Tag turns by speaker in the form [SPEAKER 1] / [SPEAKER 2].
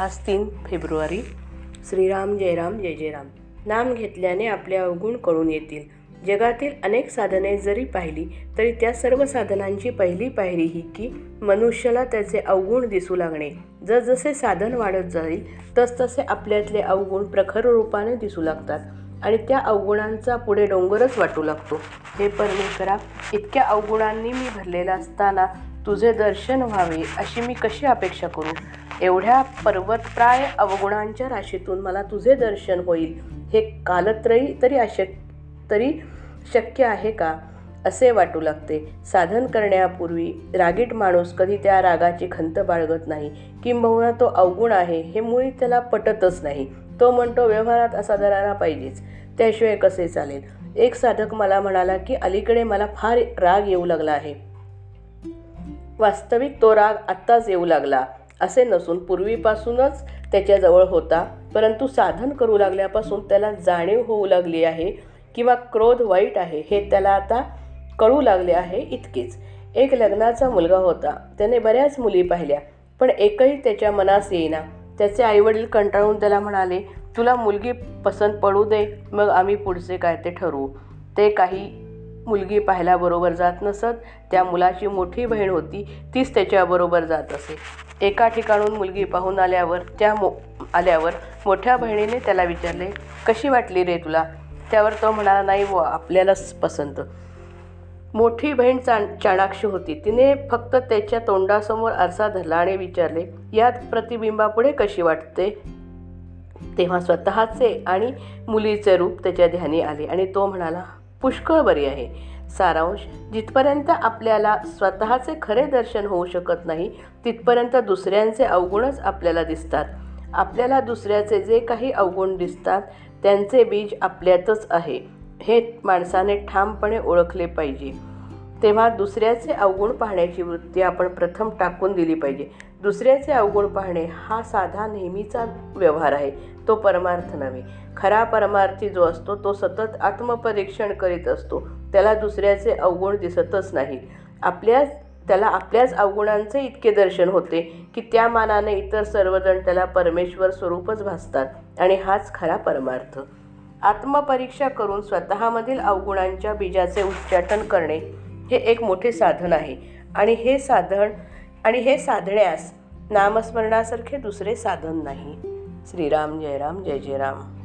[SPEAKER 1] आज तीन फेब्रुवारी. श्रीराम जयराम जय जयराम. नाम घेतल्याने आपले अवगुण कळून येतील. जगातील अनेक साधने जरी पाहिली तरी त्या सर्व साधनांची पहिली पायरी ही की मनुष्याला त्याचे अवगुण दिसू लागणे. जसजसे साधन वाढत जाईल तसतसे आपल्यातले अवगुण प्रखर रूपाने दिसू लागतात आणि त्या अवगुणांचा पुढे डोंगरच वाटू लागतो. हे परमेश्वरा इतक्या अवगुणांनी मी भरलेला असताना तुझे दर्शन व्हावे अशी मी कशी अपेक्षा करू? एवढ्या पर्वतप्राय अवगुणांच्या राशीतून मला तुझे दर्शन होईल. हे कालत्रयी तरी अशक तरी शक्य आहे का? असे वाटू लागते. साधन करण्यापूर्वी रागीट माणूस कधी त्या रागाची खंत बाळगत नाही. किंबहुना तो अवगुण आहे हे मुळी त्याला पटतच नाही. तो म्हणतो व्यवहारात असा दरारा पाहिजेच. त्याशिवाय कसे चालेल? एक साधक मला म्हणाला की अलीकडे मला फार राग येऊ लागला आहे. वास्तविक तो राग आत्ताच येऊ लागला. असे नसून पूर्वीपासूनच त्याच्याजवळ होता. परंतु साधन करू लागल्यापासून त्याला जाणीव होऊ लागली आहे किंवा क्रोध वाईट आहे हे त्याला आता कळू लागले आहे इतकेच. एक लग्नाचा मुलगा होता. त्याने बऱ्याच मुली पाहिल्या पण एकही त्याच्या मनास येईना. त्याचे आईवडील कंटाळून त्याला म्हणाले तुला मुलगी पसंत पडू दे मग आम्ही पुढचे काय ते ठरवू. ते काही मुलगी पाहायला बरोबर जात नसत त्या मुलाची मोठी बहीण होती तीच त्याच्याबरोबर जात असे. एका ठिकाणून मुलगी पाहून आल्यावर त्या मो आल्यावर मोठ्या बहिणीने त्याला विचारले कशी वाटली रे तुला? त्यावर तो म्हणाला नाही व आपल्यालाच पसंत. मोठी बहीण चा चाणाक्ष होती. तिने फक्त त्याच्या तोंडासमोर आरसा धरला आणि विचारले यात प्रतिबिंबापुढे कशी वाटते? तेव्हा स्वतःचे आणि मुलीचे रूप त्याच्या ध्यानी आले आणि तो म्हणाला पुष्कळ बरी आहे. सारांश जिथपर्यंत आपल्याला स्वतःचे खरे दर्शन होऊ शकत नाही तिथपर्यंत दुसऱ्यांचे अवगुणच आपल्याला दिसतात. आपल्याला दुसऱ्याचे जे काही अवगुण दिसतात त्यांचे बीज आपल्यातच आहे. हे माणसाने ठामपणे ओळखले पाहिजे. तेव्हा दुसऱ्याचे अवगुण पाहण्याची वृत्ती आपण प्रथम टाकून दिली पाहिजे. दुसऱ्याचे अवगुण पाहणे हा साधा नेहमीचा व्यवहार आहे. तो परमार्थ नव्हे. खरा परमार्थी जो असतो तो सतत आत्मपरीक्षण करीत असतो. त्याला दुसऱ्याचे अवगुण दिसतच नाही. आपल्याच त्याला आपल्याच अवगुणांचे इतके दर्शन होते की त्या मानाने इतर सर्वजण त्याला परमेश्वर स्वरूपच भासतात आणि हाच खरा परमार्थ. आत्मपरीक्षा करून स्वतःमधील अवगुणांच्या बीजाचे उच्चाटन करणे हे एक मोठे साधन आहे. आणि हे साधन आणि हे साधण्यास नामस्मरणासारखे दुसरे साधन नाही. श्रीराम जय राम जय जय राम